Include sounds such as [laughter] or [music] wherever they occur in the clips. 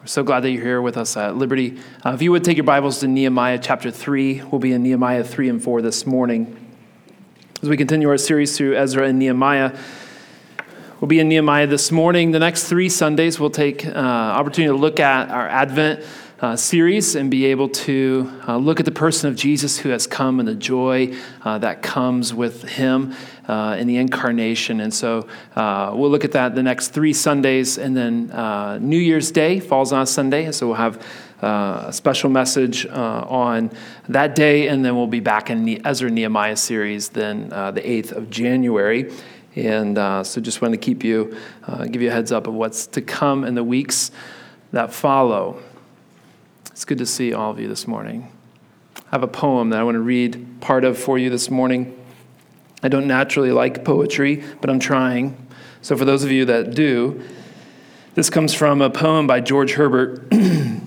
We're so glad that you're here with us at Liberty. Uh, if you would take your Bibles to Nehemiah chapter 3, we'll be in Nehemiah 3 and 4 this morning. As we continue our series through Ezra and Nehemiah, we'll be in Nehemiah this morning. The next three Sundays, we'll take uh, opportunity to look at our Advent uh, series and be able to uh, look at the person of Jesus who has come and the joy uh, that comes with him uh, in the incarnation. And so uh, we'll look at that the next three Sundays. And then uh, New Year's Day falls on Sunday. So we'll have a special message on that day. And then we'll be back in the Ezra Nehemiah series then the 8th of January. And so just wanted to keep you, give you a heads up of what's to come in the weeks that follow. It's good to see all of you this morning. I have a poem that I want to read part of for you this morning. I don't naturally like poetry, but I'm trying. So, for those of you that do, this comes from a poem by George Herbert. [clears throat] and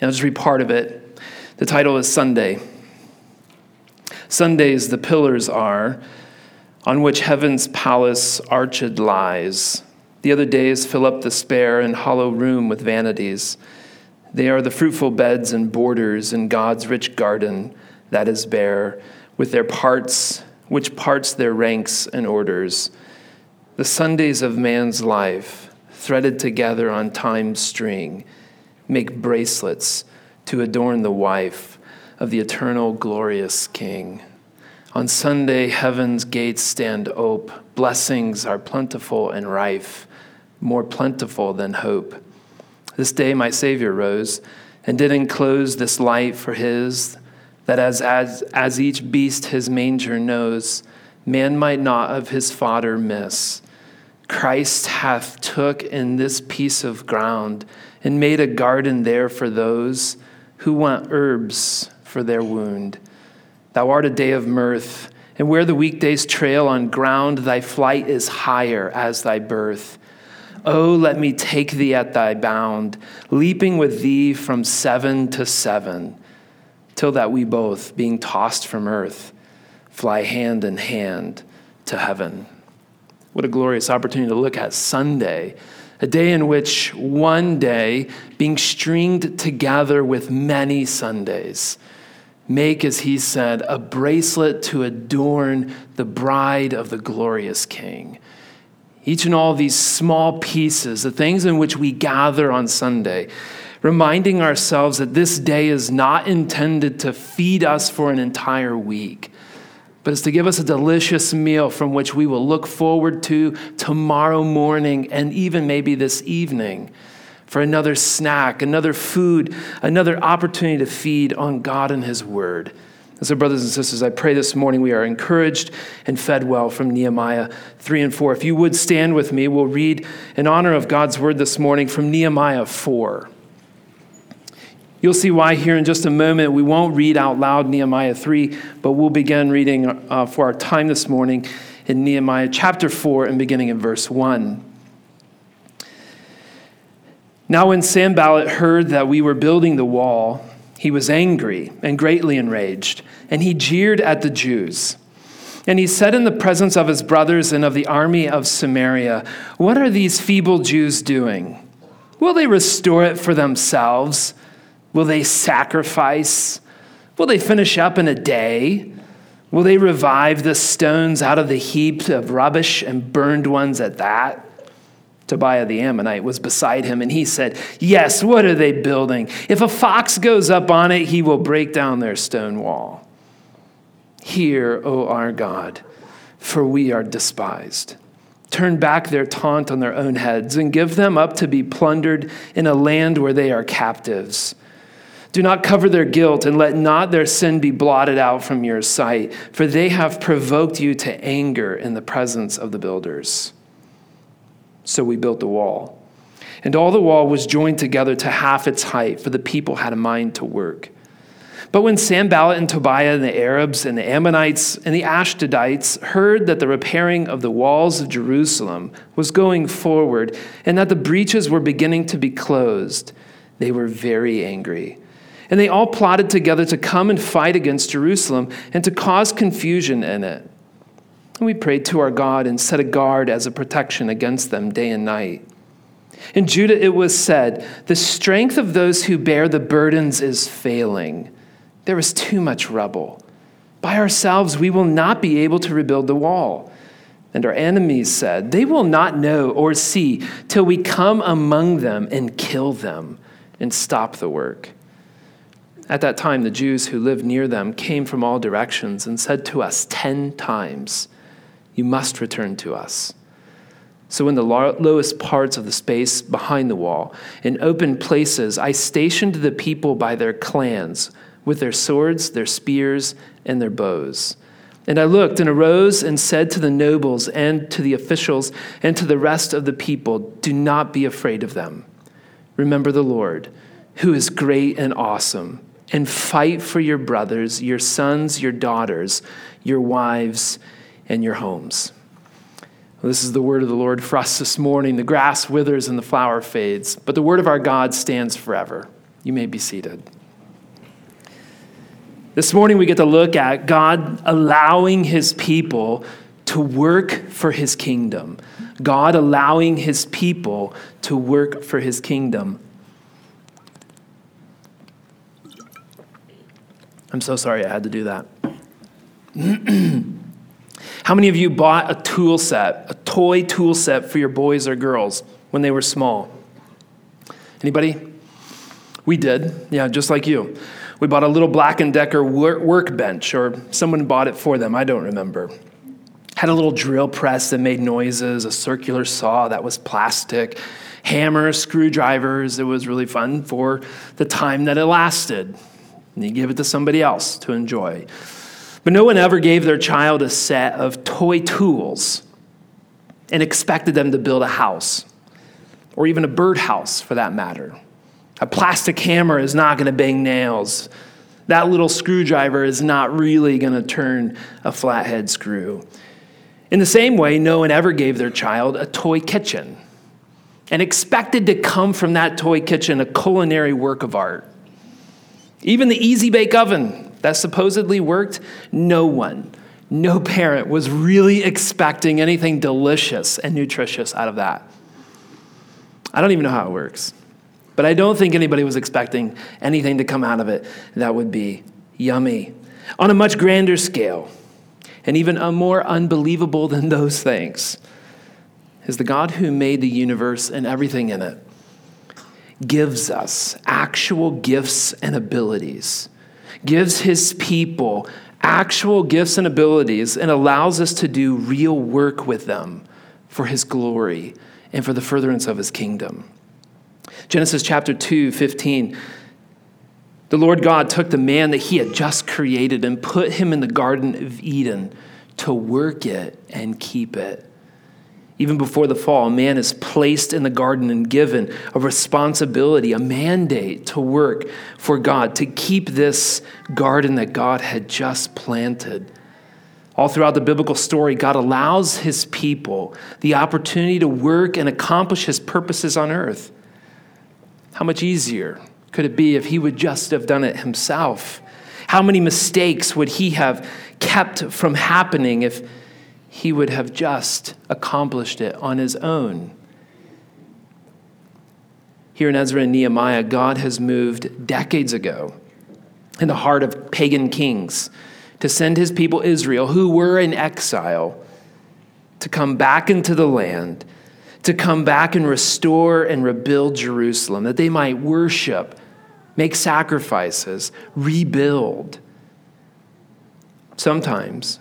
I'll just read part of it. The title is Sunday. Sundays the pillars are on which heaven's palace arched lies. The other days fill up the spare and hollow room with vanities. They are the fruitful beds and borders in God's rich garden that is bare, with their parts, which parts their ranks and orders. The Sundays of man's life, threaded together on time's string, make bracelets to adorn the wife of the eternal glorious King. On Sunday, heaven's gates stand ope. Blessings are plentiful and rife, more plentiful than hope. This day my Savior rose and did enclose this light for his, that as, as, as each beast his manger knows, man might not of his fodder miss. Christ hath took in this piece of ground and made a garden there for those who want herbs for their wound. Thou art a day of mirth, and where the weekdays trail on ground, thy flight is higher as thy birth. Oh, let me take thee at thy bound, leaping with thee from seven to seven, till that we both, being tossed from earth, fly hand in hand to heaven. What a glorious opportunity to look at Sunday, a day in which one day, being stringed together with many Sundays, make, as he said, a bracelet to adorn the bride of the glorious King each and all these small pieces, the things in which we gather on Sunday, reminding ourselves that this day is not intended to feed us for an entire week, but is to give us a delicious meal from which we will look forward to tomorrow morning and even maybe this evening for another snack, another food, another opportunity to feed on God and His Word. And so, brothers and sisters, I pray this morning we are encouraged and fed well from Nehemiah 3 and 4. If you would stand with me, we'll read in honor of God's word this morning from Nehemiah 4. You'll see why here in just a moment. We won't read out loud Nehemiah 3, but we'll begin reading uh, for our time this morning in Nehemiah chapter 4 and beginning in verse 1. Now, when Sanballat heard that we were building the wall, he was angry and greatly enraged, and he jeered at the Jews. And he said in the presence of his brothers and of the army of Samaria, What are these feeble Jews doing? Will they restore it for themselves? Will they sacrifice? Will they finish up in a day? Will they revive the stones out of the heap of rubbish and burned ones at that? Tobiah the Ammonite was beside him, and he said, Yes, what are they building? If a fox goes up on it, he will break down their stone wall. Hear, O our God, for we are despised. Turn back their taunt on their own heads and give them up to be plundered in a land where they are captives. Do not cover their guilt and let not their sin be blotted out from your sight, for they have provoked you to anger in the presence of the builders. So we built the wall. And all the wall was joined together to half its height, for the people had a mind to work. But when Sanballat and Tobiah and the Arabs and the Ammonites and the Ashdodites heard that the repairing of the walls of Jerusalem was going forward and that the breaches were beginning to be closed, they were very angry. And they all plotted together to come and fight against Jerusalem and to cause confusion in it. And we prayed to our God and set a guard as a protection against them day and night. In Judah it was said, The strength of those who bear the burdens is failing. There is too much rubble. By ourselves we will not be able to rebuild the wall. And our enemies said, They will not know or see till we come among them and kill them and stop the work. At that time, the Jews who lived near them came from all directions and said to us ten times, You must return to us. So, in the lowest parts of the space behind the wall, in open places, I stationed the people by their clans, with their swords, their spears, and their bows. And I looked and arose and said to the nobles and to the officials and to the rest of the people, Do not be afraid of them. Remember the Lord, who is great and awesome, and fight for your brothers, your sons, your daughters, your wives, and your homes. Well, this is the word of the Lord for us this morning. The grass withers and the flower fades, but the word of our God stands forever. You may be seated. This morning, we get to look at God allowing his people to work for his kingdom. God allowing his people to work for his kingdom. I'm so sorry I had to do that. [clears throat] How many of you bought a tool set, a toy tool set for your boys or girls when they were small? Anybody? We did. Yeah, just like you. We bought a little Black & Decker workbench, or someone bought it for them. I don't remember. Had a little drill press that made noises, a circular saw that was plastic, hammers, screwdrivers. It was really fun for the time that it lasted. And you give it to somebody else to enjoy. But no one ever gave their child a set of toy tools and expected them to build a house, or even a birdhouse for that matter. A plastic hammer is not going to bang nails. That little screwdriver is not really going to turn a flathead screw. In the same way, no one ever gave their child a toy kitchen and expected to come from that toy kitchen a culinary work of art. Even the easy bake oven that supposedly worked, no one, no parent was really expecting anything delicious and nutritious out of that. I don't even know how it works. But I don't think anybody was expecting anything to come out of it that would be yummy. On a much grander scale, and even more unbelievable than those things, is the God who made the universe and everything in it gives us actual gifts and abilities, gives his people actual gifts and abilities, and allows us to do real work with them for his glory and for the furtherance of his kingdom. Genesis chapter 2, 15. The Lord God took the man that he had just created and put him in the Garden of Eden to work it and keep it. Even before the fall, man is placed in the garden and given a responsibility, a mandate to work for God, to keep this garden that God had just planted. All throughout the biblical story, God allows his people the opportunity to work and accomplish his purposes on earth. How much easier could it be if he would just have done it himself? How many mistakes would he have kept from happening if he would have just accomplished it on his own? Here in Ezra and Nehemiah, God has moved decades ago in the heart of pagan kings to send his people Israel, who were in exile, to come back into the land to come back and restore and rebuild Jerusalem, that they might worship, make sacrifices, rebuild. Sometimes,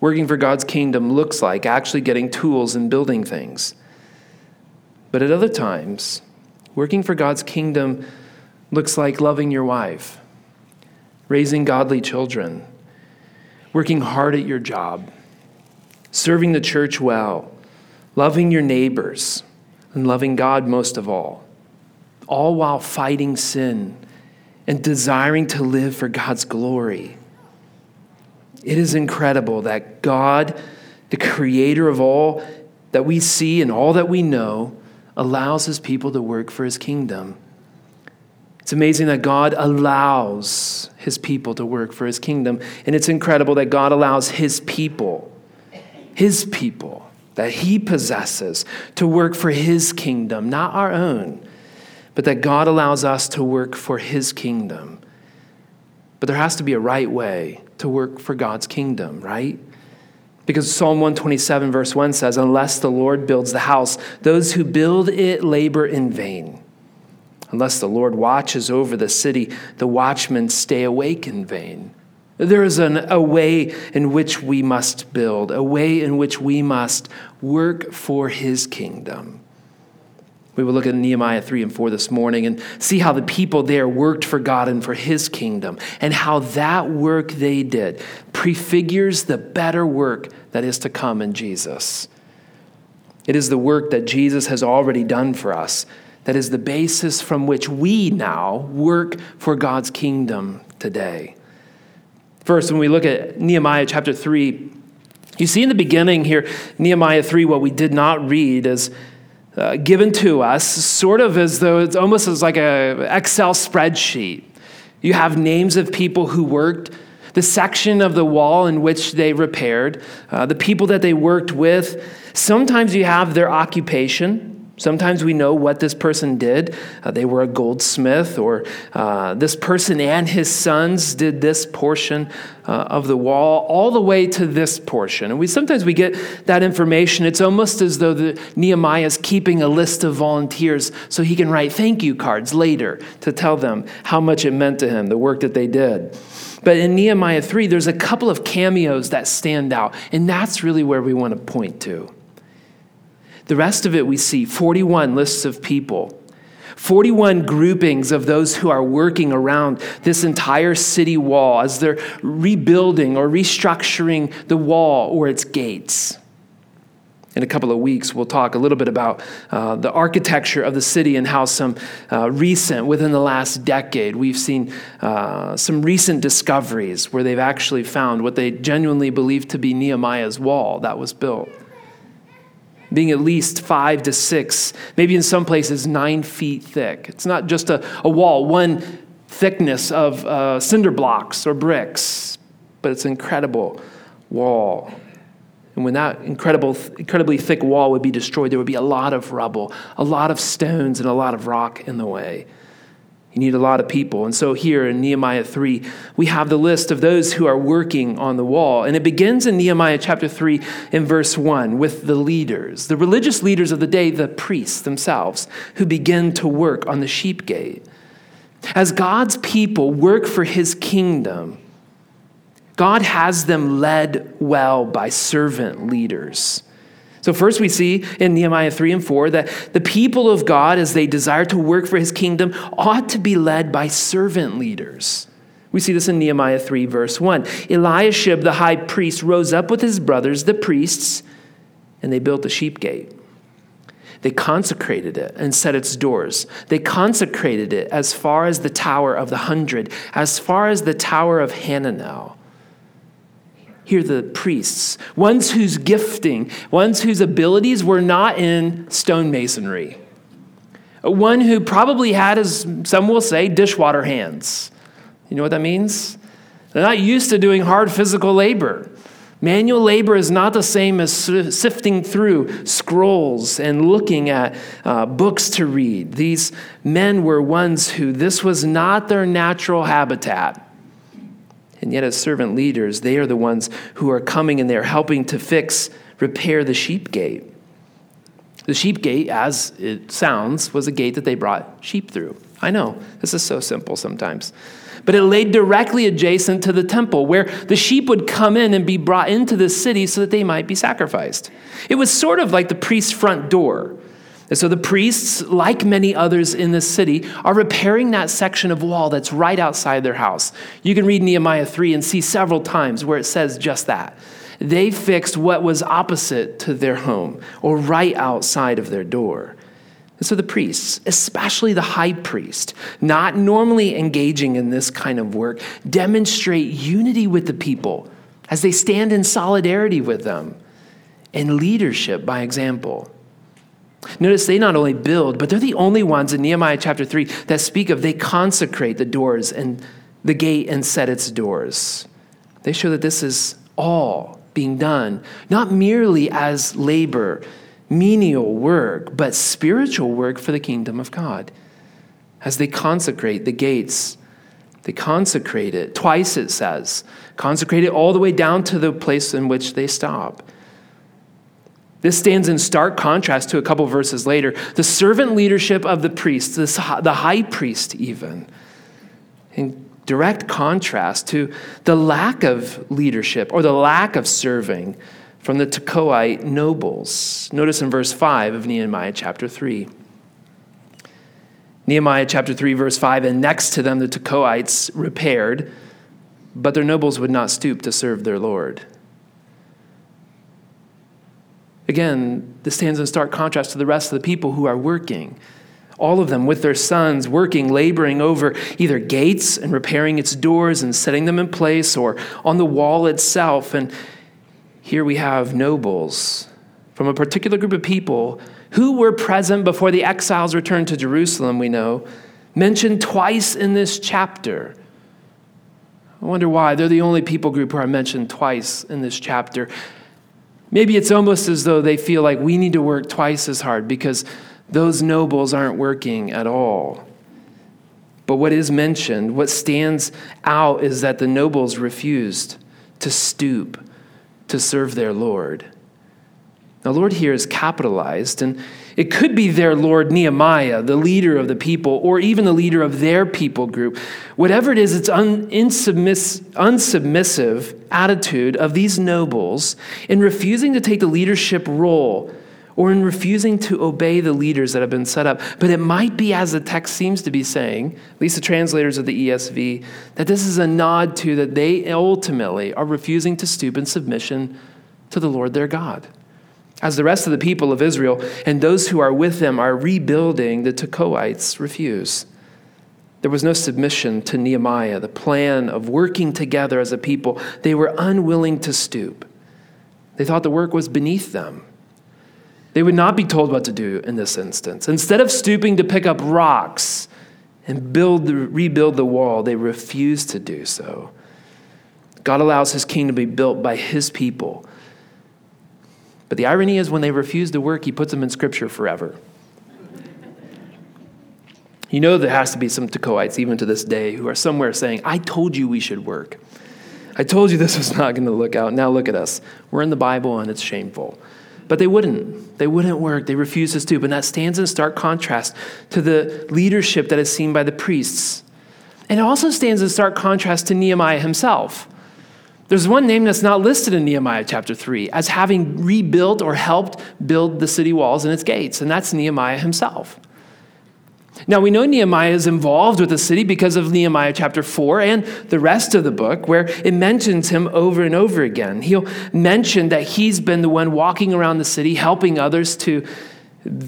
working for God's kingdom looks like actually getting tools and building things. But at other times, working for God's kingdom looks like loving your wife, raising godly children, working hard at your job, serving the church well loving your neighbors, and loving God most of all, all while fighting sin and desiring to live for God's glory. It is incredible that God, the creator of all that we see and all that we know, allows his people to work for his kingdom. It's amazing that God allows his people to work for his kingdom. And it's incredible that God allows his people, his people, that He possesses to work for His kingdom, not our own, but that God allows us to work for His kingdom. But there has to be a right way to work for God's kingdom, right? Because Psalm 127, verse 1 says, Unless the Lord builds the house, those who build it labor in vain. Unless the Lord watches over the city, the watchmen stay awake in vain. There is an, a way in which we must build, a way in which we must work for his kingdom. We will look at Nehemiah 3 and 4 this morning and see how the people there worked for God and for his kingdom, and how that work they did prefigures the better work that is to come in Jesus. It is the work that Jesus has already done for us that is the basis from which we now work for God's kingdom today. First, when we look at Nehemiah chapter 3, you see in the beginning here, Nehemiah 3, what we did not read is uh, given to us, sort of as though it's almost as like a Excel spreadsheet. You have names of people who worked, the section of the wall in which they repaired, uh, the people that they worked with. Sometimes you have their occupation. Sometimes we know what this person did. Uh, they were a goldsmith, or uh, this person and his sons did this portion uh, of the wall, all the way to this portion. And we sometimes we get that information. It's almost as though the, Nehemiah is keeping a list of volunteers so he can write thank you cards later to tell them how much it meant to him, the work that they did. But in Nehemiah 3, there's a couple of cameos that stand out, and that's really where we want to point to. The rest of it we see 41 lists of people, 41 groupings of those who are working around this entire city wall as they're rebuilding or restructuring the wall or its gates. In a couple of weeks, we'll talk a little bit about uh, the architecture of the city and how some uh, recent, within the last decade, we've seen uh, some recent discoveries where they've actually found what they genuinely believe to be Nehemiah's wall that was built being at least five to six, maybe in some places nine feet thick. It's not just a, a wall, one thickness of uh, cinder blocks or bricks, but it's an incredible wall. And when that incredible, incredibly thick wall would be destroyed, there would be a lot of rubble, a lot of stones, and a lot of rock in the way. You need a lot of people. And so here in Nehemiah 3, we have the list of those who are working on the wall. And it begins in Nehemiah chapter 3 in verse 1 with the leaders, the religious leaders of the day, the priests themselves, who begin to work on the sheep gate. As God's people work for his kingdom, God has them led well by servant leaders. So, first, we see in Nehemiah 3 and 4 that the people of God, as they desire to work for his kingdom, ought to be led by servant leaders. We see this in Nehemiah 3, verse 1. Eliashib, the high priest, rose up with his brothers, the priests, and they built the sheep gate. They consecrated it and set its doors. They consecrated it as far as the Tower of the Hundred, as far as the Tower of Hananel. Here, the priests, ones whose gifting, ones whose abilities were not in stonemasonry. One who probably had, as some will say, dishwater hands. You know what that means? They're not used to doing hard physical labor. Manual labor is not the same as sifting through scrolls and looking at uh, books to read. These men were ones who this was not their natural habitat. And yet, as servant leaders, they are the ones who are coming and they're helping to fix, repair the sheep gate. The sheep gate, as it sounds, was a gate that they brought sheep through. I know, this is so simple sometimes. But it laid directly adjacent to the temple, where the sheep would come in and be brought into the city so that they might be sacrificed. It was sort of like the priest's front door. And so the priests, like many others in this city, are repairing that section of wall that's right outside their house. You can read Nehemiah 3 and see several times where it says just that. They fixed what was opposite to their home or right outside of their door. And so the priests, especially the high priest, not normally engaging in this kind of work, demonstrate unity with the people as they stand in solidarity with them and leadership by example. Notice they not only build, but they're the only ones in Nehemiah chapter 3 that speak of they consecrate the doors and the gate and set its doors. They show that this is all being done, not merely as labor, menial work, but spiritual work for the kingdom of God. As they consecrate the gates, they consecrate it. Twice it says, consecrate it all the way down to the place in which they stop. This stands in stark contrast to a couple verses later the servant leadership of the priest, the high priest, even. In direct contrast to the lack of leadership or the lack of serving from the Tekoite nobles. Notice in verse 5 of Nehemiah chapter 3. Nehemiah chapter 3, verse 5 And next to them the Tekoites repaired, but their nobles would not stoop to serve their Lord. Again, this stands in stark contrast to the rest of the people who are working. All of them with their sons, working, laboring over either gates and repairing its doors and setting them in place or on the wall itself. And here we have nobles from a particular group of people who were present before the exiles returned to Jerusalem, we know, mentioned twice in this chapter. I wonder why. They're the only people group who are mentioned twice in this chapter. Maybe it's almost as though they feel like we need to work twice as hard because those nobles aren't working at all. But what is mentioned, what stands out, is that the nobles refused to stoop to serve their Lord. Now, Lord here is capitalized, and it could be their Lord Nehemiah, the leader of the people, or even the leader of their people group. Whatever it is, it's unsubmiss, unsubmissive attitude of these nobles in refusing to take the leadership role or in refusing to obey the leaders that have been set up. But it might be, as the text seems to be saying, at least the translators of the ESV, that this is a nod to that they ultimately are refusing to stoop in submission to the Lord their God. As the rest of the people of Israel and those who are with them are rebuilding, the Tekoites refuse. There was no submission to Nehemiah, the plan of working together as a people. They were unwilling to stoop. They thought the work was beneath them. They would not be told what to do in this instance. Instead of stooping to pick up rocks and build the, rebuild the wall, they refused to do so. God allows his kingdom to be built by his people but the irony is, when they refuse to work, he puts them in Scripture forever. You know, there has to be some Tekoites, even to this day, who are somewhere saying, I told you we should work. I told you this was not going to look out. Now look at us. We're in the Bible and it's shameful. But they wouldn't. They wouldn't work. They refused to stoop. And that stands in stark contrast to the leadership that is seen by the priests. And it also stands in stark contrast to Nehemiah himself. There's one name that's not listed in Nehemiah chapter 3 as having rebuilt or helped build the city walls and its gates, and that's Nehemiah himself. Now, we know Nehemiah is involved with the city because of Nehemiah chapter 4 and the rest of the book, where it mentions him over and over again. He'll mention that he's been the one walking around the city, helping others to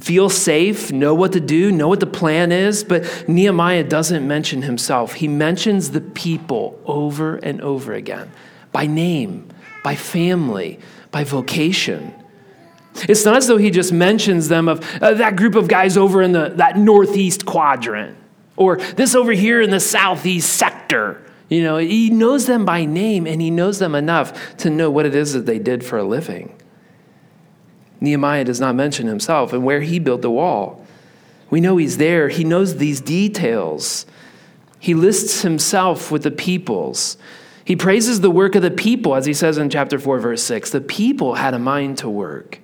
feel safe, know what to do, know what the plan is. But Nehemiah doesn't mention himself, he mentions the people over and over again by name, by family, by vocation. It's not as though he just mentions them of uh, that group of guys over in the, that northeast quadrant or this over here in the southeast sector. You know, he knows them by name and he knows them enough to know what it is that they did for a living. Nehemiah does not mention himself and where he built the wall. We know he's there. He knows these details. He lists himself with the peoples. He praises the work of the people, as he says in chapter 4, verse 6. The people had a mind to work.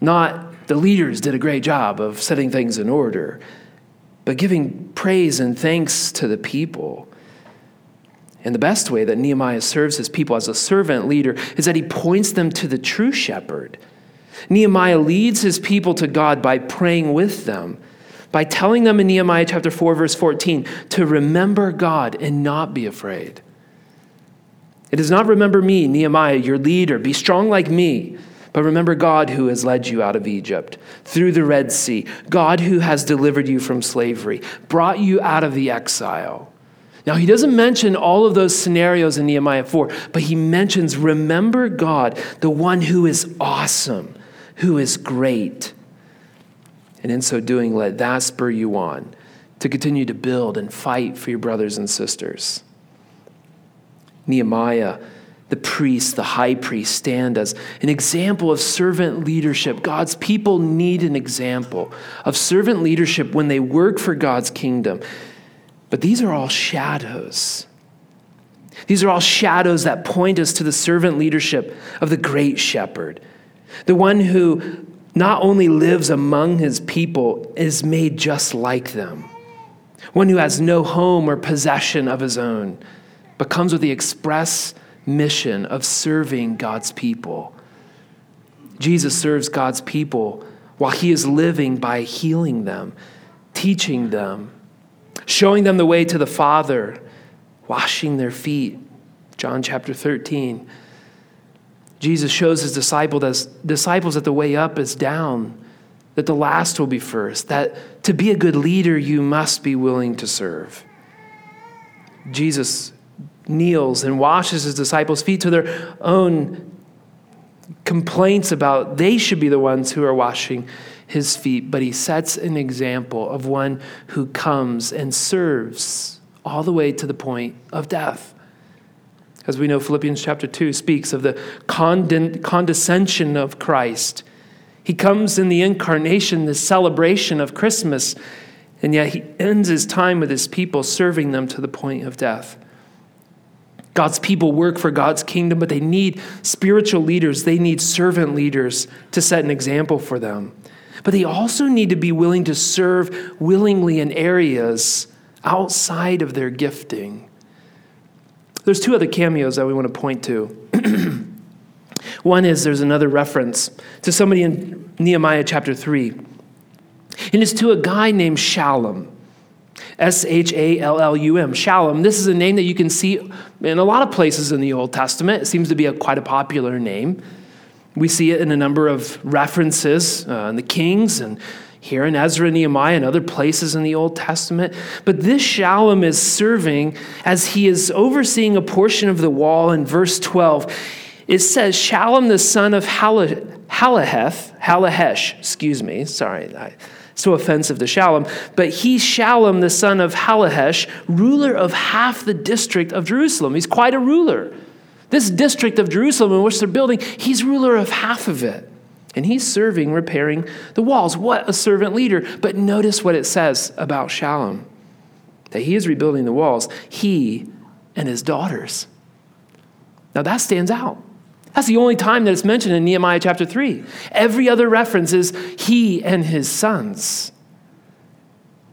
Not the leaders did a great job of setting things in order, but giving praise and thanks to the people. And the best way that Nehemiah serves his people as a servant leader is that he points them to the true shepherd. Nehemiah leads his people to God by praying with them, by telling them in Nehemiah chapter 4, verse 14, to remember God and not be afraid. It does not remember me, Nehemiah, your leader. Be strong like me. But remember God who has led you out of Egypt, through the Red Sea, God who has delivered you from slavery, brought you out of the exile. Now, he doesn't mention all of those scenarios in Nehemiah 4, but he mentions remember God, the one who is awesome, who is great. And in so doing, let that spur you on to continue to build and fight for your brothers and sisters. Nehemiah the priest, the high priest, stand as an example of servant leadership. God's people need an example of servant leadership when they work for God's kingdom. But these are all shadows. These are all shadows that point us to the servant leadership of the great shepherd, the one who not only lives among his people, is made just like them, one who has no home or possession of his own, but comes with the express mission of serving God's people. Jesus serves God's people while he is living by healing them, teaching them, showing them the way to the Father, washing their feet. John chapter 13. Jesus shows his disciples, that the way up is down, that the last will be first, that to be a good leader, you must be willing to serve. Jesus kneels and washes his disciples' feet to their own complaints about they should be the ones who are washing his feet, but he sets an example of one who comes and serves all the way to the point of death. As we know, Philippians chapter 2 speaks of the condescension of Christ. He comes in the incarnation, the celebration of Christmas, and yet he ends his time with his people, serving them to the point of death. God's people work for God's kingdom, but they need spiritual leaders. They need servant leaders to set an example for them. But they also need to be willing to serve willingly in areas outside of their gifting. There's two other cameos that we want to point to. [clears throat] One is there's another reference to somebody in Nehemiah chapter 3. And it's to a guy named Shallum. S H A L L U M, Shallum. This is a name that you can see in a lot of places in the Old Testament. It seems to be a, quite a popular name. We see it in a number of references uh, in the Kings and here in Ezra, Nehemiah, and other places in the Old Testament. But this Shallum is serving as he is overseeing a portion of the wall in verse 12. It says, Shallum, the son of Halaheth, Halahesh, excuse me, sorry, I, so offensive to Shallum, but he's Shallum, the son of Halahesh, ruler of half the district of Jerusalem. He's quite a ruler. This district of Jerusalem in which they're building, he's ruler of half of it. And he's serving, repairing the walls. What a servant leader. But notice what it says about Shallum that he is rebuilding the walls, he and his daughters. Now that stands out. That's the only time that it's mentioned in Nehemiah chapter 3. Every other reference is he and his sons.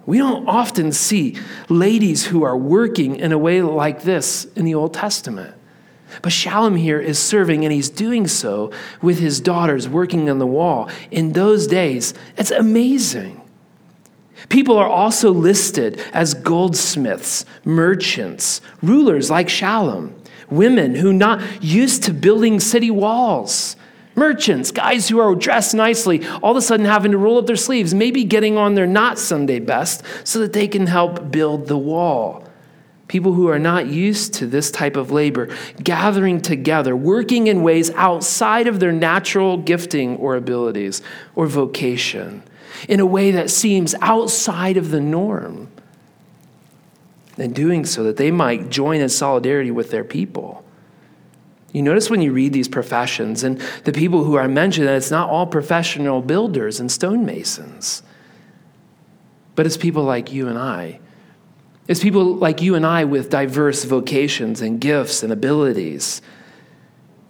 We don't often see ladies who are working in a way like this in the Old Testament. But Shallum here is serving, and he's doing so with his daughters working on the wall. In those days, it's amazing. People are also listed as goldsmiths, merchants, rulers like Shallum, women who not used to building city walls, merchants, guys who are dressed nicely, all of a sudden having to roll up their sleeves, maybe getting on their not Sunday best so that they can help build the wall. People who are not used to this type of labor, gathering together, working in ways outside of their natural gifting or abilities or vocation, in a way that seems outside of the norm, and doing so that they might join in solidarity with their people. You notice when you read these professions and the people who are mentioned that it's not all professional builders and stonemasons, but it's people like you and I it's people like you and I with diverse vocations and gifts and abilities.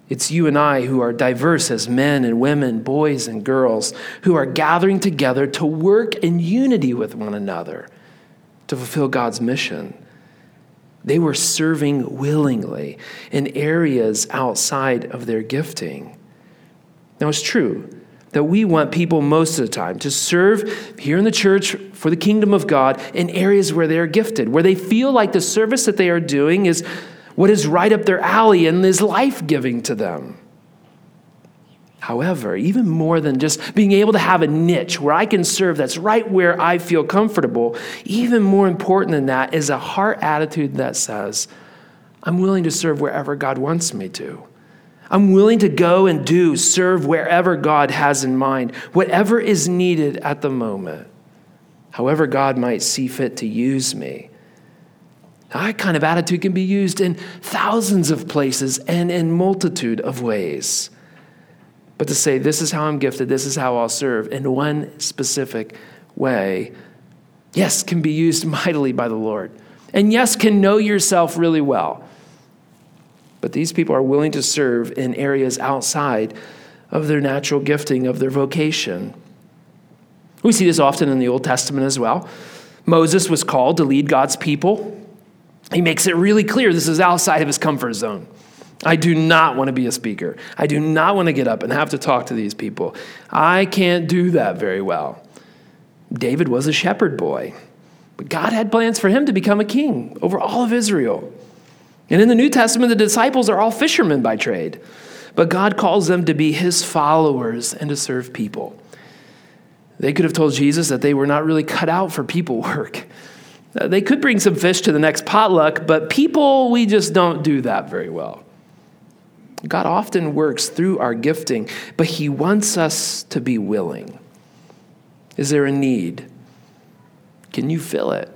It's you and I who are diverse as men and women, boys and girls, who are gathering together to work in unity with one another to fulfill God's mission. They were serving willingly in areas outside of their gifting. Now, it's true that we want people most of the time to serve here in the church for the kingdom of God in areas where they are gifted, where they feel like the service that they are doing is what is right up their alley and is life giving to them. However, even more than just being able to have a niche where I can serve that's right where I feel comfortable, even more important than that is a heart attitude that says, I'm willing to serve wherever God wants me to. I'm willing to go and do, serve wherever God has in mind, whatever is needed at the moment, however God might see fit to use me. That kind of attitude can be used in thousands of places and in multitude of ways. But to say, this is how I'm gifted, this is how I'll serve in one specific way, yes, can be used [laughs] mightily by the Lord. And yes, can know yourself really well. But these people are willing to serve in areas outside of their natural gifting, of their vocation. We see this often in the Old Testament as well. Moses was called to lead God's people. He makes it really clear this is outside of his comfort zone. I do not want to be a speaker. I do not want to get up and have to talk to these people. I can't do that very well. David was a shepherd boy, but God had plans for him to become a king over all of Israel. And in the New Testament, the disciples are all fishermen by trade, but God calls them to be his followers and to serve people. They could have told Jesus that they were not really cut out for people [laughs] work. They could bring some fish to the next potluck, but people, we just don't do that very well. God often works through our gifting, but He wants us to be willing. Is there a need? Can you fill it?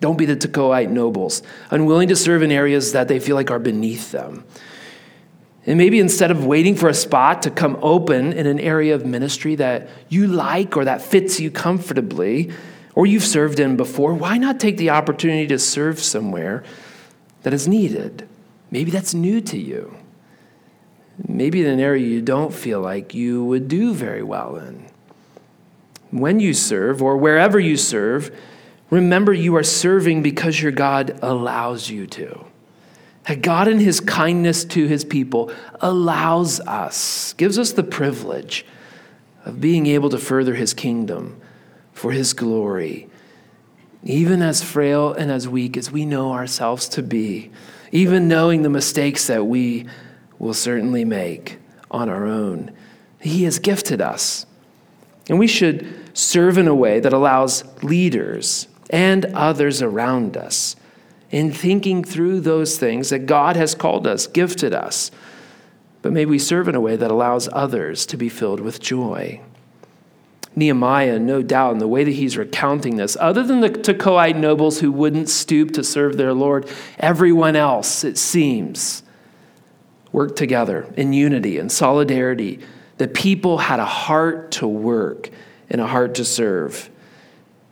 Don't be the Tekoite nobles, unwilling to serve in areas that they feel like are beneath them. And maybe instead of waiting for a spot to come open in an area of ministry that you like or that fits you comfortably, or you've served in before, why not take the opportunity to serve somewhere that is needed? Maybe that's new to you. Maybe in an area you don't feel like you would do very well in. When you serve, or wherever you serve, remember you are serving because your God allows you to. That God, in His kindness to His people, allows us, gives us the privilege of being able to further His kingdom for His glory, even as frail and as weak as we know ourselves to be, even knowing the mistakes that we will certainly make on our own. He has gifted us. And we should serve in a way that allows leaders and others around us in thinking through those things that God has called us, gifted us. But may we serve in a way that allows others to be filled with joy. Nehemiah, no doubt, in the way that he's recounting this, other than the Tekoite nobles who wouldn't stoop to serve their Lord, everyone else, it seems, worked together in unity and solidarity. The people had a heart to work and a heart to serve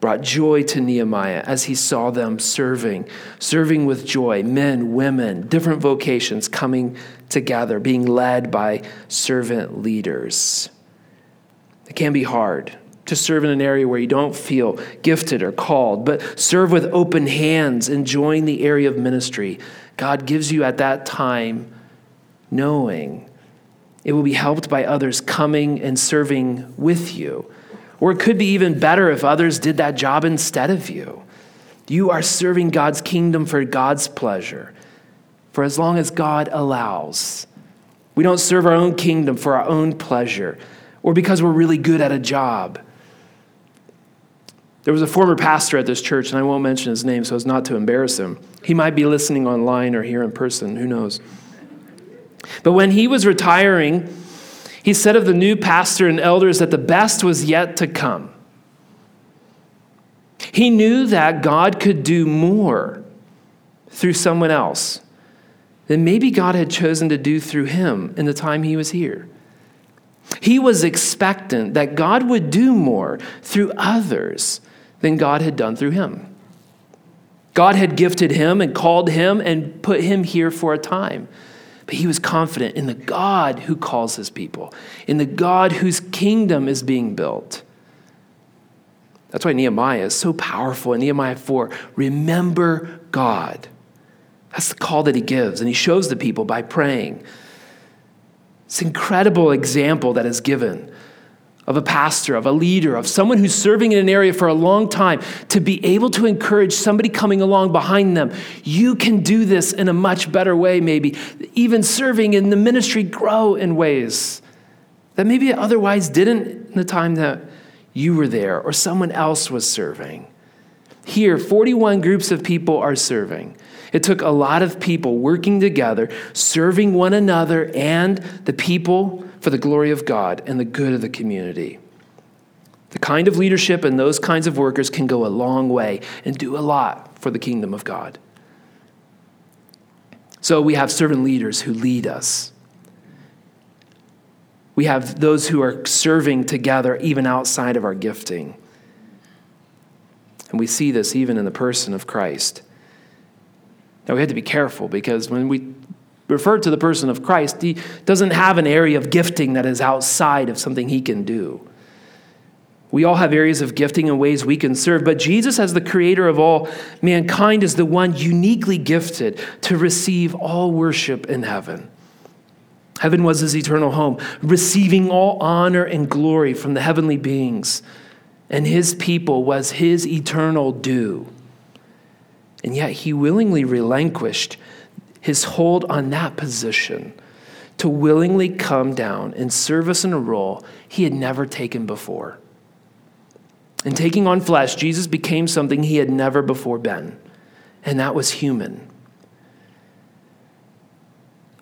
brought joy to Nehemiah as he saw them serving, serving with joy, men, women, different vocations coming together, being led by servant leaders. It can be hard to serve in an area where you don't feel gifted or called, but serve with open hands, enjoying the area of ministry. God gives you at that time knowing it will be helped by others coming and serving with you. Or it could be even better if others did that job instead of you. You are serving God's kingdom for God's pleasure, for as long as God allows. We don't serve our own kingdom for our own pleasure or because we're really good at a job. There was a former pastor at this church, and I won't mention his name so as not to embarrass him. He might be listening online or here in person, who knows. But when he was retiring, he said of the new pastor and elders that the best was yet to come. He knew that God could do more through someone else than maybe God had chosen to do through him in the time he was here. He was expectant that God would do more through others than God had done through him. God had gifted him and called him and put him here for a time. But he was confident in the God who calls his people, in the God whose kingdom is being built. That's why Nehemiah is so powerful in Nehemiah 4. Remember God. That's the call that he gives, and he shows the people by praying. It's an incredible example that is given of a pastor, of a leader, of someone who's serving in an area for a long time, to be able to encourage somebody coming along behind them. You can do this in a much better way, maybe. Even serving in the ministry, grow in ways that maybe otherwise didn't in the time that you were there or someone else was serving. Here, 41 groups of people are serving. It took a lot of people working together, serving one another and the people for the glory of God and the good of the community. The kind of leadership and those kinds of workers can go a long way and do a lot for the kingdom of God. So we have servant leaders who lead us. We have those who are serving together even outside of our gifting. And we see this even in the person of Christ. Now we have to be careful because when we refer to the person of Christ, he doesn't have an area of gifting that is outside of something he can do. We all have areas of gifting and ways we can serve, but Jesus, as the creator of all mankind, is the one uniquely gifted to receive all worship in heaven. Heaven was his eternal home, receiving all honor and glory from the heavenly beings, and his people was his eternal due. And yet he willingly relinquished his hold on that position to willingly come down and serve us in a role he had never taken before. In taking on flesh, Jesus became something he had never before been, and that was human.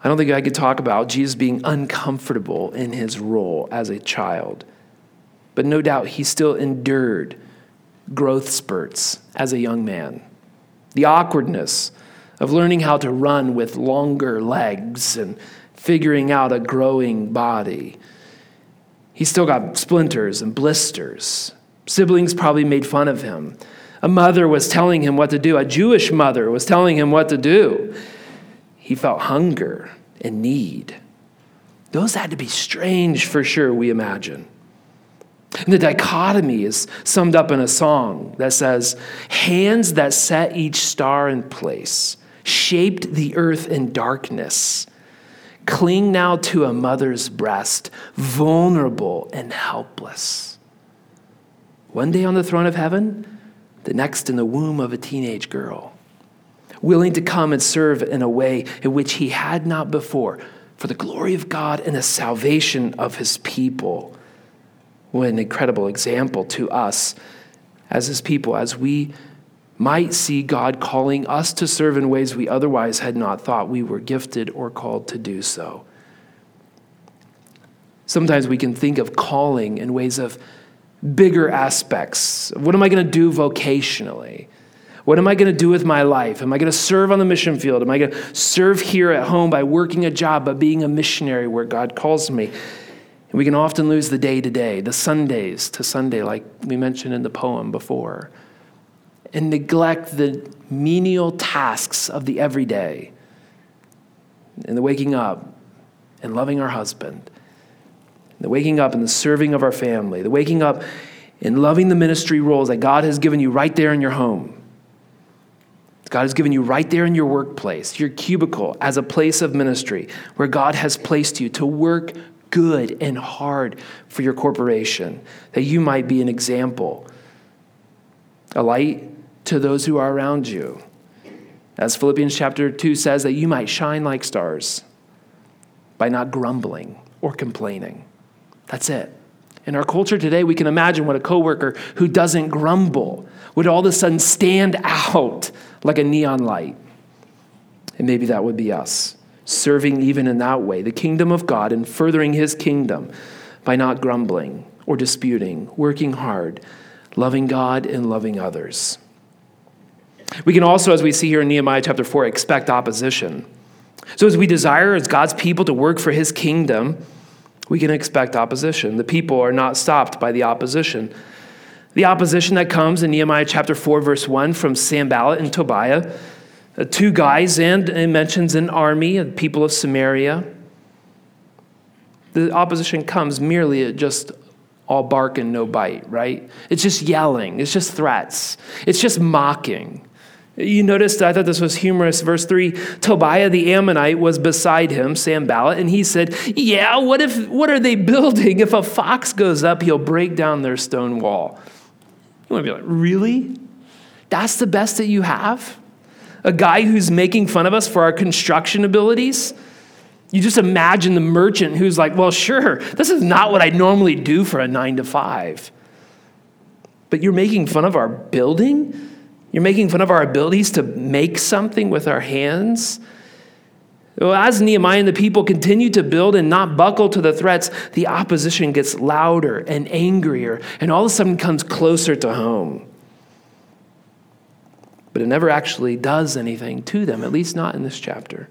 I don't think I could talk about Jesus being uncomfortable in his role as a child, but no doubt he still endured growth spurts as a young man. The awkwardness of learning how to run with longer legs and figuring out a growing body. He still got splinters and blisters Siblings probably made fun of him. A mother was telling him what to do. A Jewish mother was telling him what to do. He felt hunger and need. Those had to be strange for sure, we imagine. And the dichotomy is summed up in a song that says, Hands that set each star in place, shaped the earth in darkness, cling now to a mother's breast, vulnerable and helpless. One day on the throne of heaven, the next in the womb of a teenage girl, willing to come and serve in a way in which he had not before for the glory of God and the salvation of his people. What an incredible example to us as his people, as we might see God calling us to serve in ways we otherwise had not thought we were gifted or called to do so. Sometimes we can think of calling in ways of bigger aspects. What am I going to do vocationally? What am I going to do with my life? Am I going to serve on the mission field? Am I going to serve here at home by working a job, but being a missionary where God calls me? And we can often lose the day to day, the Sundays to Sunday, like we mentioned in the poem before, and neglect the menial tasks of the everyday and the waking up and loving our husband the waking up and the serving of our family, the waking up and loving the ministry roles that God has given you right there in your home. God has given you right there in your workplace, your cubicle, as a place of ministry where God has placed you to work good and hard for your corporation, that you might be an example, a light to those who are around you. As Philippians chapter 2 says, that you might shine like stars by not grumbling or complaining. That's it. In our culture today, we can imagine what a coworker who doesn't grumble would all of a sudden stand [laughs] out like a neon light. And maybe that would be us, serving even in that way, the kingdom of God and furthering his kingdom by not grumbling or disputing, working hard, loving God and loving others. We can also, as we see here in Nehemiah chapter 4, expect opposition. So, as we desire as God's people to work for his kingdom, we can expect opposition. The people are not stopped by the opposition. The opposition that comes in Nehemiah chapter 4, verse 1 from Sanballat and Tobiah, uh, two guys, and it mentions an army of people of Samaria. The opposition comes merely at just all bark and no bite, right? It's just yelling, it's just threats, it's just mocking. You noticed, I thought this was humorous. Verse 3 Tobiah the Ammonite was beside him, Sanballat, and he said, Yeah, what, if, what are they [laughs] building? If a fox goes up, he'll break down their stone wall. You want to be like, Really? That's the best that you have? A guy who's making fun of us for our construction abilities? You just imagine the merchant who's like, Well, sure, this is not what I normally do for a nine to five. But you're making fun of our building? You're making fun of our abilities to make something with our hands. Well, as Nehemiah and the people continue to build and not buckle to the threats, the opposition gets louder and angrier, and all of a sudden comes closer to home. But it never actually does anything to them, at least not in this chapter.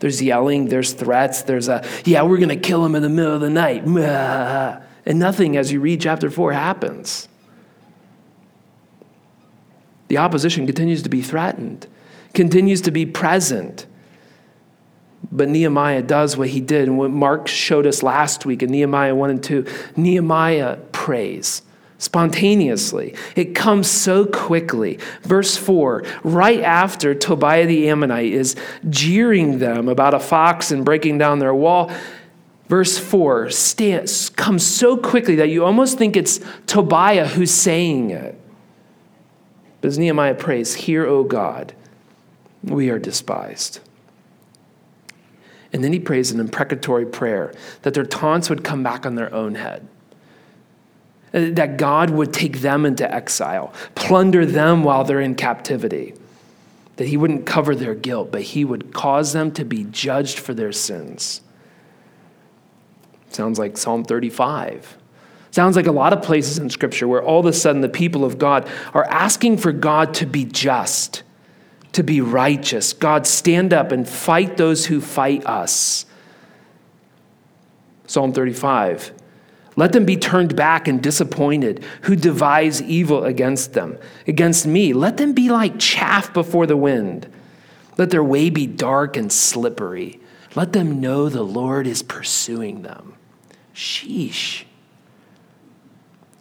There's yelling, there's threats, there's a, yeah, we're going to kill him in the middle of the night. [laughs] And nothing, as you read chapter 4, happens. The opposition continues to be threatened, continues to be present. But Nehemiah does what he did. And what Mark showed us last week in Nehemiah 1 and 2, Nehemiah prays spontaneously. It comes so quickly. Verse 4, right after Tobiah the Ammonite is jeering them about a fox and breaking down their wall, verse 4 stands, comes so quickly that you almost think it's Tobiah who's saying it. But as Nehemiah prays, Hear, O God, we are despised. And then he prays an imprecatory prayer that their taunts would come back on their own head. Uh, that God would take them into exile, plunder them while they're in captivity. That he wouldn't cover their guilt, but he would cause them to be judged for their sins. Sounds like Psalm 35. Sounds like a lot of places in Scripture where all of a sudden the people of God are asking for God to be just, to be righteous. God, stand up and fight those who fight us. Psalm 35 let them be turned back and disappointed who devise evil against them, against me. Let them be like chaff before the wind. Let their way be dark and slippery. Let them know the Lord is pursuing them. Sheesh.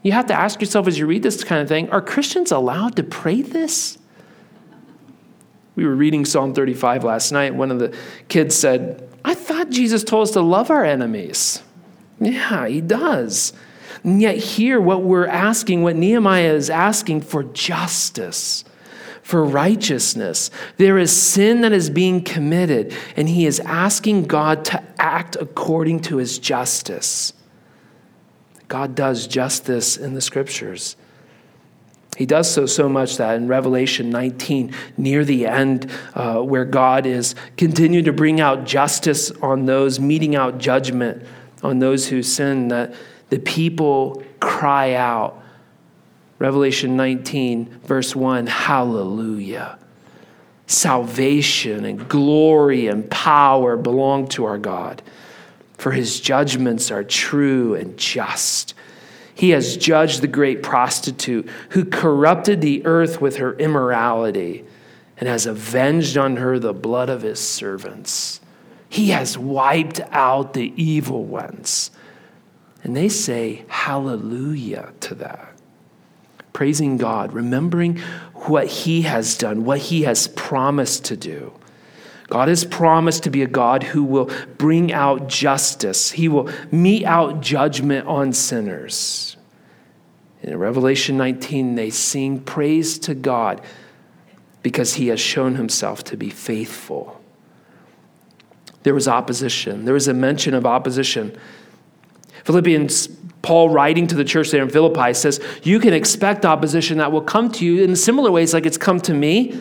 You have to ask yourself as you read this kind of thing are Christians allowed to pray this? We were reading Psalm 35 last night. One of the kids said, I thought Jesus told us to love our enemies. Yeah, he does. And yet, here, what we're asking, what Nehemiah is asking for justice, for righteousness. There is sin that is being committed, and he is asking God to act according to his justice. God does justice in the scriptures. He does so so much that in Revelation 19, near the end, uh, where God is continuing to bring out justice on those, meting out judgment on those who sin, that the people cry out. Revelation 19, verse 1 Hallelujah. Salvation and glory and power belong to our God, for his judgments are true and just. He has judged the great prostitute who corrupted the earth with her immorality and has avenged on her the blood of his servants. He has wiped out the evil ones. And they say hallelujah to that. Praising God, remembering what He has done, what He has promised to do. God has promised to be a God who will bring out justice, He will mete out judgment on sinners. In Revelation 19, they sing praise to God because He has shown Himself to be faithful there was opposition. There was a mention of opposition. Philippians, Paul writing to the church there in Philippi says, You can expect opposition that will come to you in similar ways like it's come to me.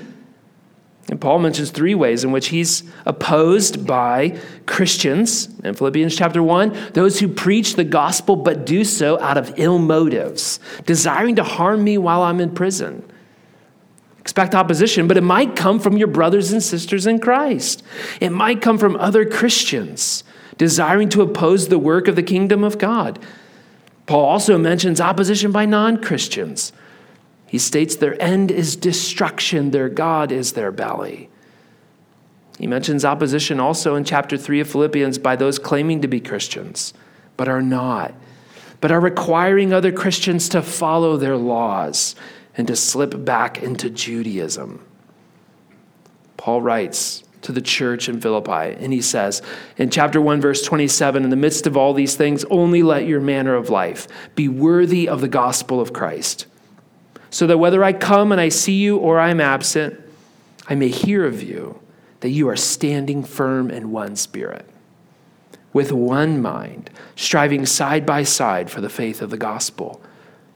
And Paul mentions three ways in which he's opposed by Christians in Philippians chapter 1 those who preach the gospel but do so out of ill motives, desiring to harm me while I'm in prison. Expect opposition, but it might come from your brothers and sisters in Christ. It might come from other Christians desiring to oppose the work of the kingdom of God. Paul also mentions opposition by non Christians. He states their end is destruction, their God is their belly. He mentions opposition also in chapter 3 of Philippians by those claiming to be Christians, but are not, but are requiring other Christians to follow their laws and to slip back into Judaism. Paul writes to the church in Philippi, and he says in chapter 1, verse 27 In the midst of all these things, only let your manner of life be worthy of the gospel of Christ, so that whether I come and I see you or I am absent, I may hear of you that you are standing firm in one spirit, with one mind, striving side by side for the faith of the gospel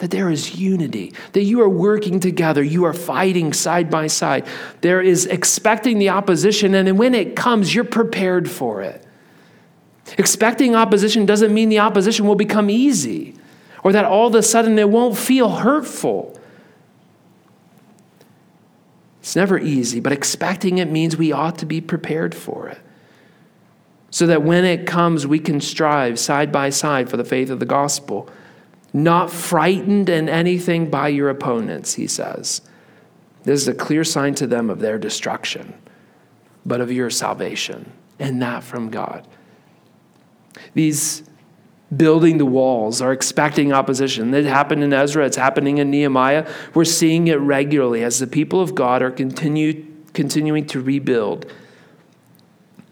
that there is unity, that you are working together, you are fighting side by side. There is expecting the opposition, and when it comes, you're prepared for it. Expecting opposition doesn't mean the opposition will become easy or that all of a sudden it won't feel hurtful. It's never easy, but expecting it means we ought to be prepared for it. So that when it comes, we can strive side by side for the faith of the gospel not frightened in anything by your opponents, he says. This is a clear sign to them of their destruction, but of your salvation, and that from God. These building the walls are expecting opposition. It happened in Ezra, it's happening in Nehemiah. We're seeing it regularly as the people of God are continue, continuing to rebuild.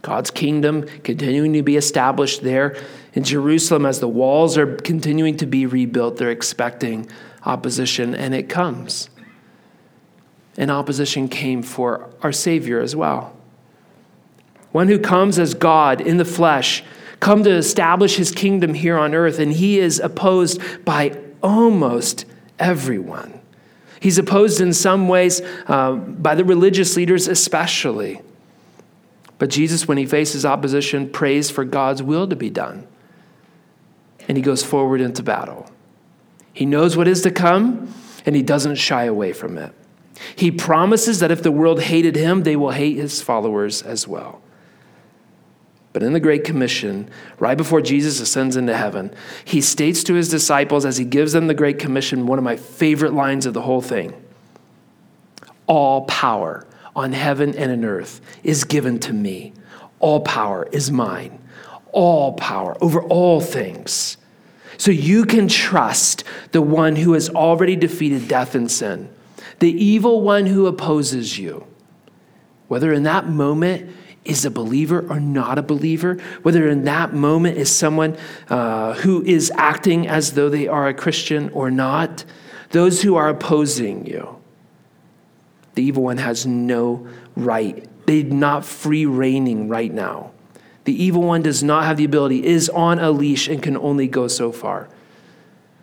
God's kingdom continuing to be established there in Jerusalem, as the walls are continuing to be rebuilt, they're expecting opposition, and it comes. And opposition came for our Savior as well. One who comes as God in the flesh, come to establish his kingdom here on earth, and he is opposed by almost everyone. He's opposed in some ways uh, by the religious leaders, especially. But Jesus, when he faces opposition, prays for God's will to be done and he goes forward into battle. He knows what is to come, and he doesn't shy away from it. He promises that if the world hated him, they will hate his followers as well. But in the Great Commission, right before Jesus ascends into heaven, he states to his disciples as he gives them the Great Commission one of my favorite lines of the whole thing All power on heaven and on earth is given to me. All power is mine. All power over all things. So you can trust the one who has already defeated death and sin, the evil one who opposes you. Whether in that moment is a believer or not a believer, whether in that moment is someone uh, who is acting as though they are a Christian or not, those who are opposing you, the evil one has no right. They're not free reigning right now. The evil one does not have the ability, is on a leash, and can only go so far.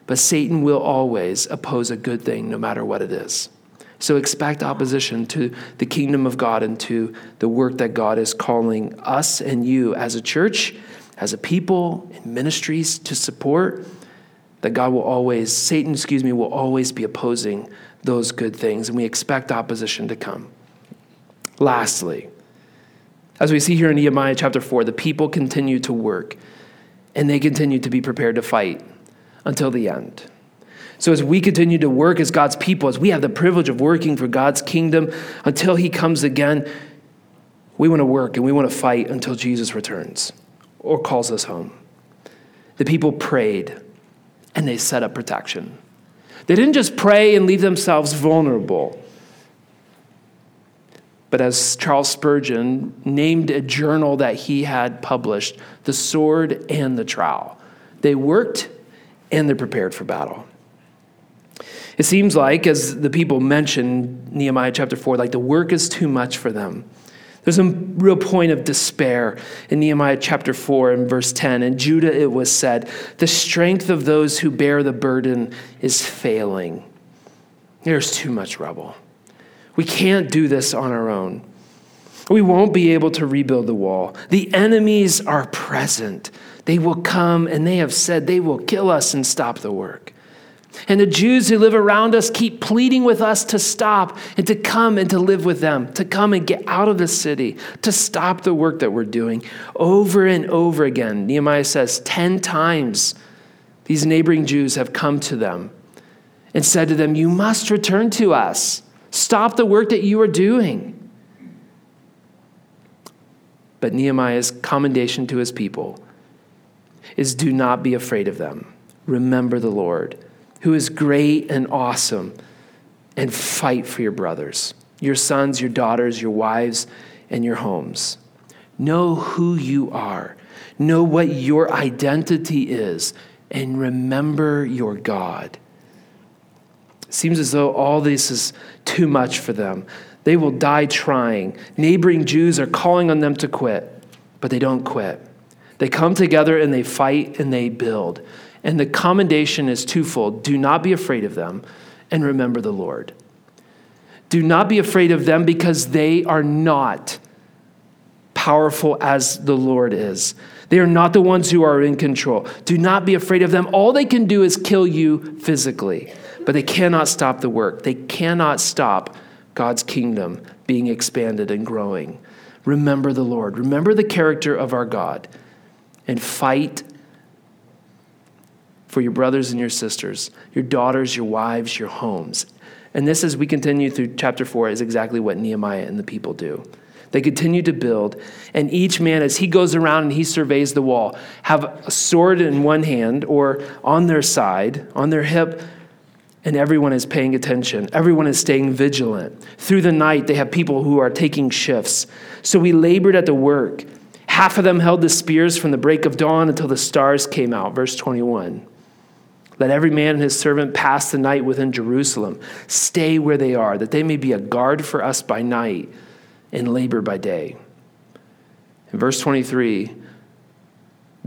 But Satan will always oppose a good thing, no matter what it is. So expect opposition to the kingdom of God and to the work that God is calling us and you as a church, as a people, in ministries to support. That God will always, Satan, excuse me, will always be opposing those good things, and we expect opposition to come. Lastly, as we see here in Nehemiah chapter 4, the people continue to work and they continue to be prepared to fight until the end. So, as we continue to work as God's people, as we have the privilege of working for God's kingdom until He comes again, we want to work and we want to fight until Jesus returns or calls us home. The people prayed and they set up protection. They didn't just pray and leave themselves vulnerable. But as Charles Spurgeon named a journal that he had published, The Sword and the Trowel, they worked and they're prepared for battle. It seems like, as the people mention Nehemiah chapter 4, like the work is too much for them. There's a real point of despair in Nehemiah chapter 4 and verse 10. In Judah it was said, The strength of those who bear the burden is failing. There's too much rubble. We can't do this on our own. We won't be able to rebuild the wall. The enemies are present. They will come and they have said they will kill us and stop the work. And the Jews who live around us keep pleading with us to stop and to come and to live with them, to come and get out of the city, to stop the work that we're doing over and over again. Nehemiah says 10 times these neighboring Jews have come to them and said to them, You must return to us. Stop the work that you are doing. But Nehemiah's commendation to his people is do not be afraid of them. Remember the Lord, who is great and awesome, and fight for your brothers, your sons, your daughters, your wives, and your homes. Know who you are, know what your identity is, and remember your God. Seems as though all this is too much for them. They will die trying. Neighboring Jews are calling on them to quit, but they don't quit. They come together and they fight and they build. And the commendation is twofold do not be afraid of them, and remember the Lord. Do not be afraid of them because they are not powerful as the Lord is. They are not the ones who are in control. Do not be afraid of them. All they can do is kill you physically, but they cannot stop the work. They cannot stop God's kingdom being expanded and growing. Remember the Lord. Remember the character of our God and fight for your brothers and your sisters, your daughters, your wives, your homes. And this, as we continue through chapter 4, is exactly what Nehemiah and the people do. They continue to build, and each man, as he goes around and he surveys the wall, have a sword in one hand or on their side, on their hip, and everyone is paying attention. Everyone is staying vigilant. Through the night, they have people who are taking shifts. So we labored at the work. Half of them held the spears from the break of dawn until the stars came out. Verse 21. Let every man and his servant pass the night within Jerusalem. Stay where they are, that they may be a guard for us by night and labor by day. In verse 23,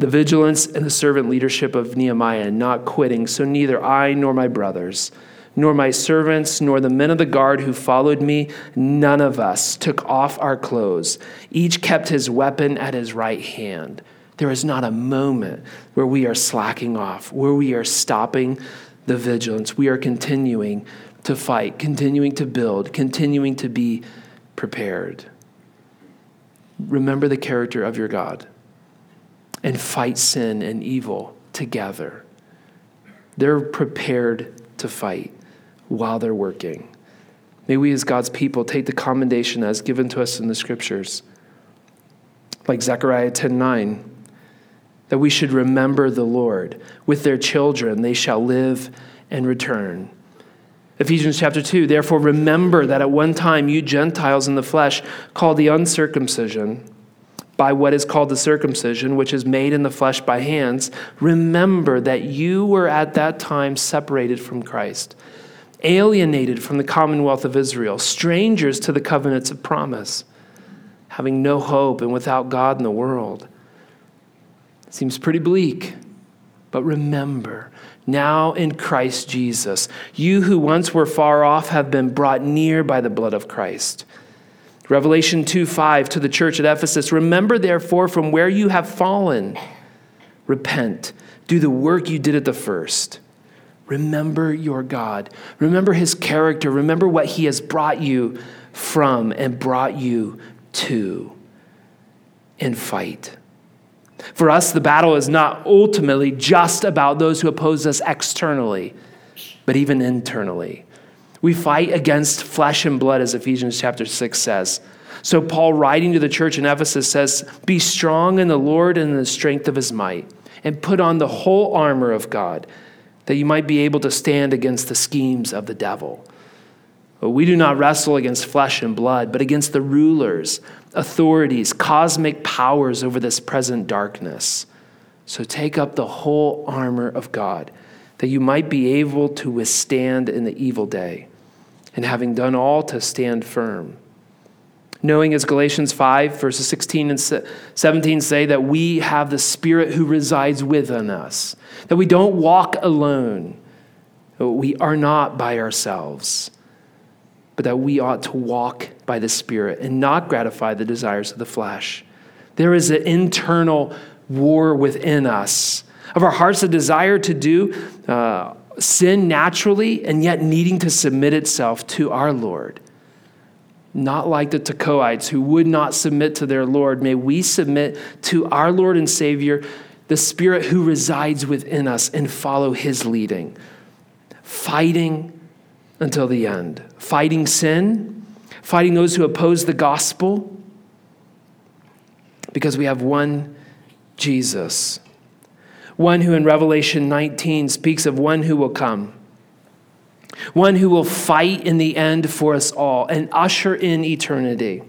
the vigilance and the servant leadership of Nehemiah not quitting, so neither I nor my brothers, nor my servants, nor the men of the guard who followed me, none of us took off our clothes. Each kept his weapon at his right hand. There is not a moment where we are slacking off, where we are stopping the vigilance. We are continuing to fight, continuing to build, continuing to be prepared. Remember the character of your God and fight sin and evil together. They're prepared to fight while they're working. May we, as God's people, take the commendation as given to us in the scriptures, like Zechariah 10 9, that we should remember the Lord. With their children, they shall live and return. Ephesians chapter 2 Therefore, remember that at one time you Gentiles in the flesh, called the uncircumcision by what is called the circumcision, which is made in the flesh by hands, remember that you were at that time separated from Christ, alienated from the commonwealth of Israel, strangers to the covenants of promise, having no hope and without God in the world. Seems pretty bleak, but remember now in Christ Jesus. You who once were far off have been brought near by the blood of Christ. Revelation 2 5 to the church at Ephesus Remember, therefore, from where you have fallen, repent, do the work you did at the first. Remember your God. Remember his character. Remember what he has brought you from and brought you to. And fight. For us, the battle is not ultimately just about those who oppose us externally, but even internally. We fight against flesh and blood, as Ephesians chapter 6 says. So, Paul, writing to the church in Ephesus, says, Be strong in the Lord and in the strength of his might, and put on the whole armor of God, that you might be able to stand against the schemes of the devil. But We do not wrestle against flesh and blood, but against the rulers authorities, cosmic powers over this present darkness. So take up the whole armor of God, that you might be able to withstand in the evil day, and having done all, to stand firm. Knowing, as Galatians 5, verses 16 and 17 say, that we have the Spirit who resides within us, that we don't walk alone, we are not by ourselves but that we ought to walk by the Spirit and not gratify the desires of the flesh. There is an internal war within us of our hearts, a desire to do uh, sin naturally and yet needing to submit itself to our Lord. Not like the Tekoites who would not submit to their Lord. May we submit to our Lord and Savior, the Spirit who resides within us, and follow His leading, fighting until the end. Fighting sin, fighting those who oppose the gospel, because we have one Jesus, one who in Revelation 19 speaks of one who will come, one who will fight in the end for us all and usher in eternity.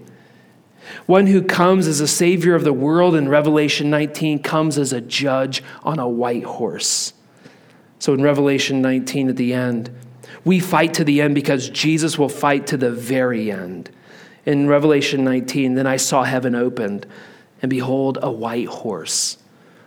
One who comes as a savior of the world in Revelation 19 comes as a judge on a white horse. So in Revelation 19 at the end, we fight to the end because Jesus will fight to the very end. In Revelation 19, then I saw heaven opened, and behold, a white horse.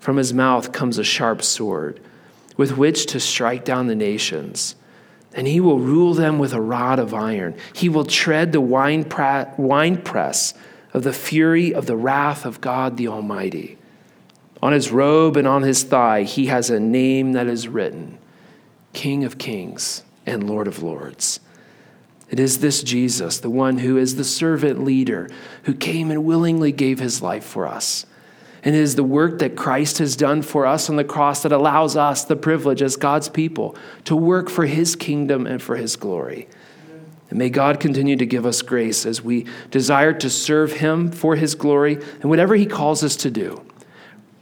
From his mouth comes a sharp sword, with which to strike down the nations. And he will rule them with a rod of iron. He will tread the winepress of the fury of the wrath of God the Almighty. On his robe and on his thigh, he has a name that is written King of Kings and Lord of Lords. It is this Jesus, the one who is the servant leader, who came and willingly gave his life for us. And it is the work that Christ has done for us on the cross that allows us the privilege as God's people to work for his kingdom and for his glory. And may God continue to give us grace as we desire to serve him for his glory and whatever he calls us to do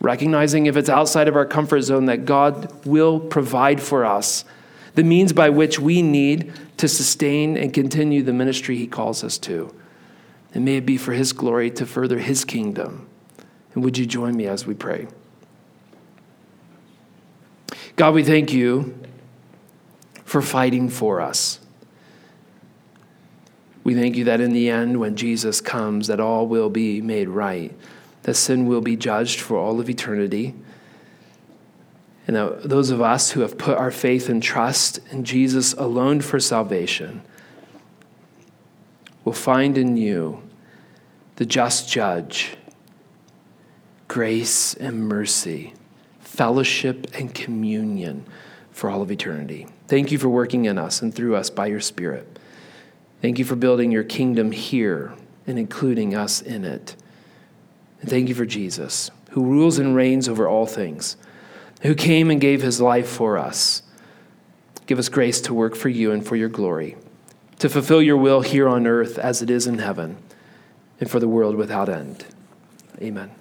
recognizing if it's outside of our comfort zone that God will provide for us the means by which we need to sustain and continue the ministry He calls us to. And may it be for His glory to further His kingdom. And would you join me as we pray? God, we thank you for fighting for us. We thank you that in the end, when Jesus comes, that all will be made right that sin will be judged for all of eternity. And that those of us who have put our faith and trust in Jesus alone for salvation will find in you the just judge, grace and mercy, fellowship and communion for all of eternity. Thank you for working in us and through us by your Spirit. Thank you for building your kingdom here and including us in it. And thank you for Jesus, who rules and reigns over all things, who came and gave his life for us. Give us grace to work for you and for your glory, to fulfill your will here on earth as it is in heaven, and for the world without end. Amen.